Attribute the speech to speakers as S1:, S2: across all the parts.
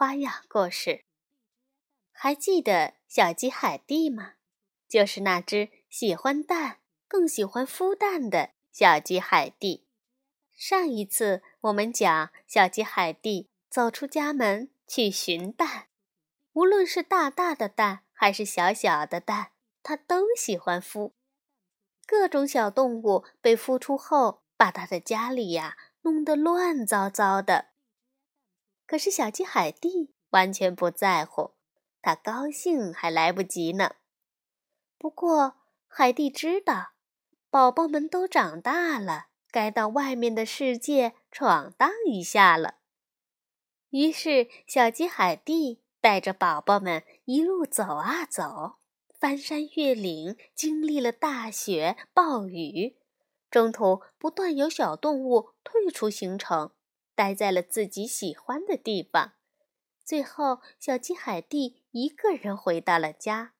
S1: 花样故事，还记得小鸡海蒂吗？就是那只喜欢蛋、更喜欢孵蛋的小鸡海蒂。上一次我们讲，小鸡海蒂走出家门去寻蛋，无论是大大的蛋还是小小的蛋，它都喜欢孵。各种小动物被孵出后，把它的家里呀弄得乱糟糟的。可是小鸡海蒂完全不在乎，它高兴还来不及呢。不过海蒂知道，宝宝们都长大了，该到外面的世界闯荡一下了。于是小鸡海蒂带着宝宝们一路走啊走，翻山越岭，经历了大雪、暴雨，中途不断有小动物退出行程。待在了自己喜欢的地方，最后小鸡海蒂一个人回到了家。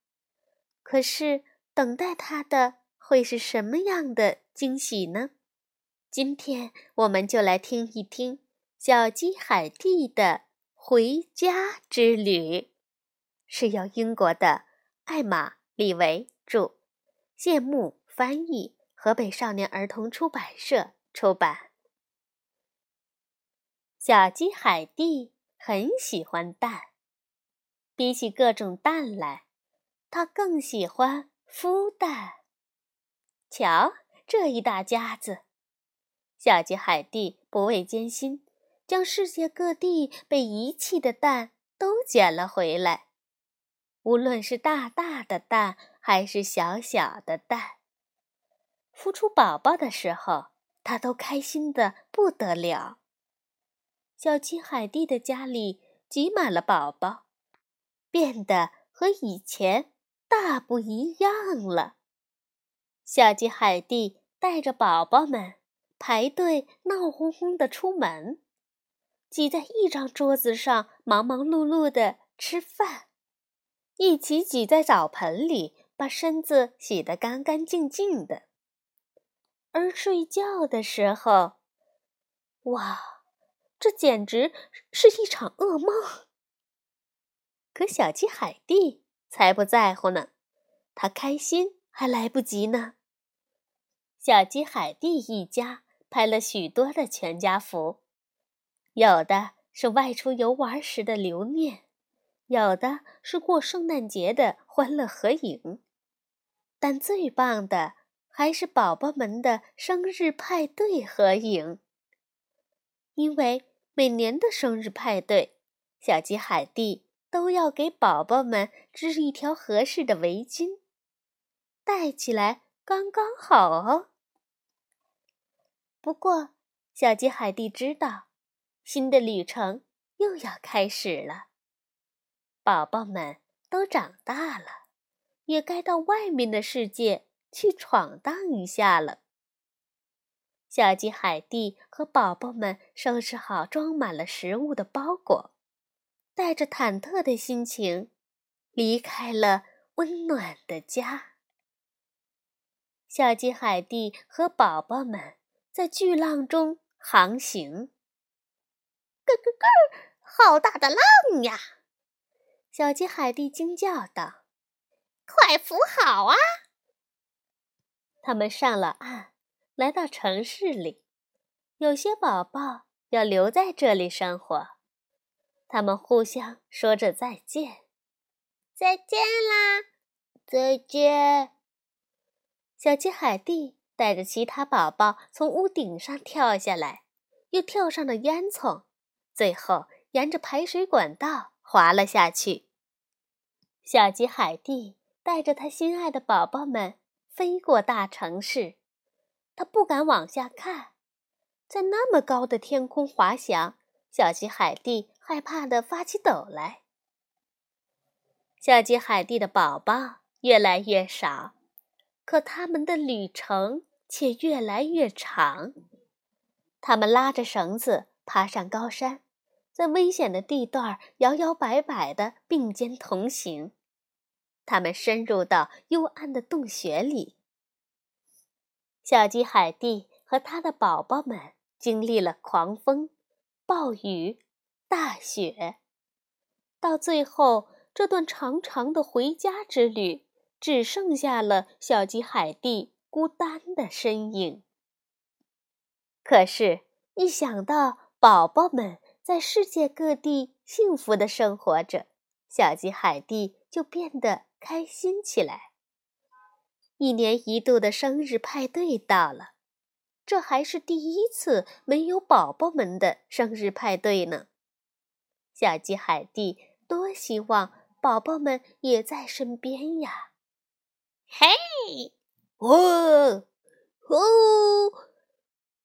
S1: 可是等待他的会是什么样的惊喜呢？今天我们就来听一听小鸡海蒂的回家之旅，是由英国的艾玛·李维著，谢幕翻译，河北少年儿童出版社出版。小鸡海蒂很喜欢蛋，比起各种蛋来，它更喜欢孵蛋。瞧，这一大家子！小鸡海蒂不畏艰辛，将世界各地被遗弃的蛋都捡了回来。无论是大大的蛋，还是小小的蛋，孵出宝宝的时候，它都开心的不得了。小鸡海蒂的家里挤满了宝宝，变得和以前大不一样了。小鸡海蒂带着宝宝们排队闹哄哄的出门，挤在一张桌子上忙忙碌碌的吃饭，一起挤在澡盆里把身子洗得干干净净的。而睡觉的时候，哇！这简直是一场噩梦。可小鸡海蒂才不在乎呢，它开心还来不及呢。小鸡海蒂一家拍了许多的全家福，有的是外出游玩时的留念，有的是过圣诞节的欢乐合影，但最棒的还是宝宝们的生日派对合影，因为。每年的生日派对，小鸡海蒂都要给宝宝们织一条合适的围巾，戴起来刚刚好哦。不过，小鸡海蒂知道，新的旅程又要开始了。宝宝们都长大了，也该到外面的世界去闯荡一下了。小鸡海蒂和宝宝们收拾好装满了食物的包裹，带着忐忑的心情，离开了温暖的家。小鸡海蒂和宝宝们在巨浪中航行。咯咯咯！好大的浪呀！小鸡海蒂惊叫道：“快扶好啊！”他们上了岸。来到城市里，有些宝宝要留在这里生活。他们互相说着再见：“再见啦，再见。”小鸡海蒂带着其他宝宝从屋顶上跳下来，又跳上了烟囱，最后沿着排水管道滑了下去。小鸡海蒂带着他心爱的宝宝们飞过大城市。他不敢往下看，在那么高的天空滑翔，小鸡海蒂害怕的发起抖来。小鸡海蒂的宝宝越来越少，可他们的旅程却越来越长。他们拉着绳子爬上高山，在危险的地段摇摇摆摆的并肩同行。他们深入到幽暗的洞穴里。小鸡海蒂和他的宝宝们经历了狂风、暴雨、大雪，到最后。这段长长的回家之旅，只剩下了小鸡海蒂孤单的身影。可是，一想到宝宝们在世界各地幸福的生活着，小鸡海蒂就变得开心起来。一年一度的生日派对到了，这还是第一次没有宝宝们的生日派对呢。小鸡海蒂多希望。宝宝们也在身边呀！
S2: 嘿，哦，哦，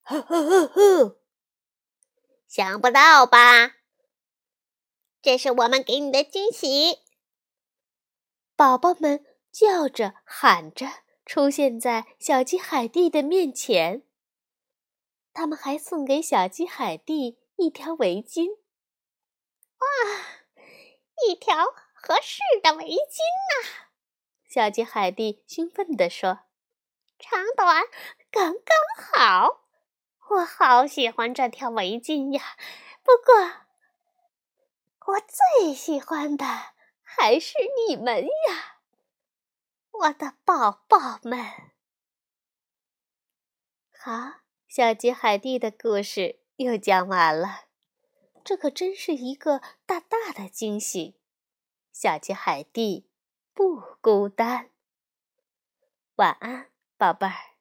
S2: 呵呵呵呵，想不到吧？这是我们给你的惊喜！
S1: 宝宝们叫着喊着出现在小鸡海蒂的面前。他们还送给小鸡海蒂一条围巾。
S2: 哇，一条！合适的围巾呐！
S1: 小鸡海蒂兴奋地说：“
S2: 长短刚刚好，我好喜欢这条围巾呀！不过，我最喜欢的还是你们呀，我的宝宝们。”
S1: 好，小鸡海蒂的故事又讲完了，这可真是一个大大的惊喜。小鸡海蒂不孤单。晚安，宝贝儿。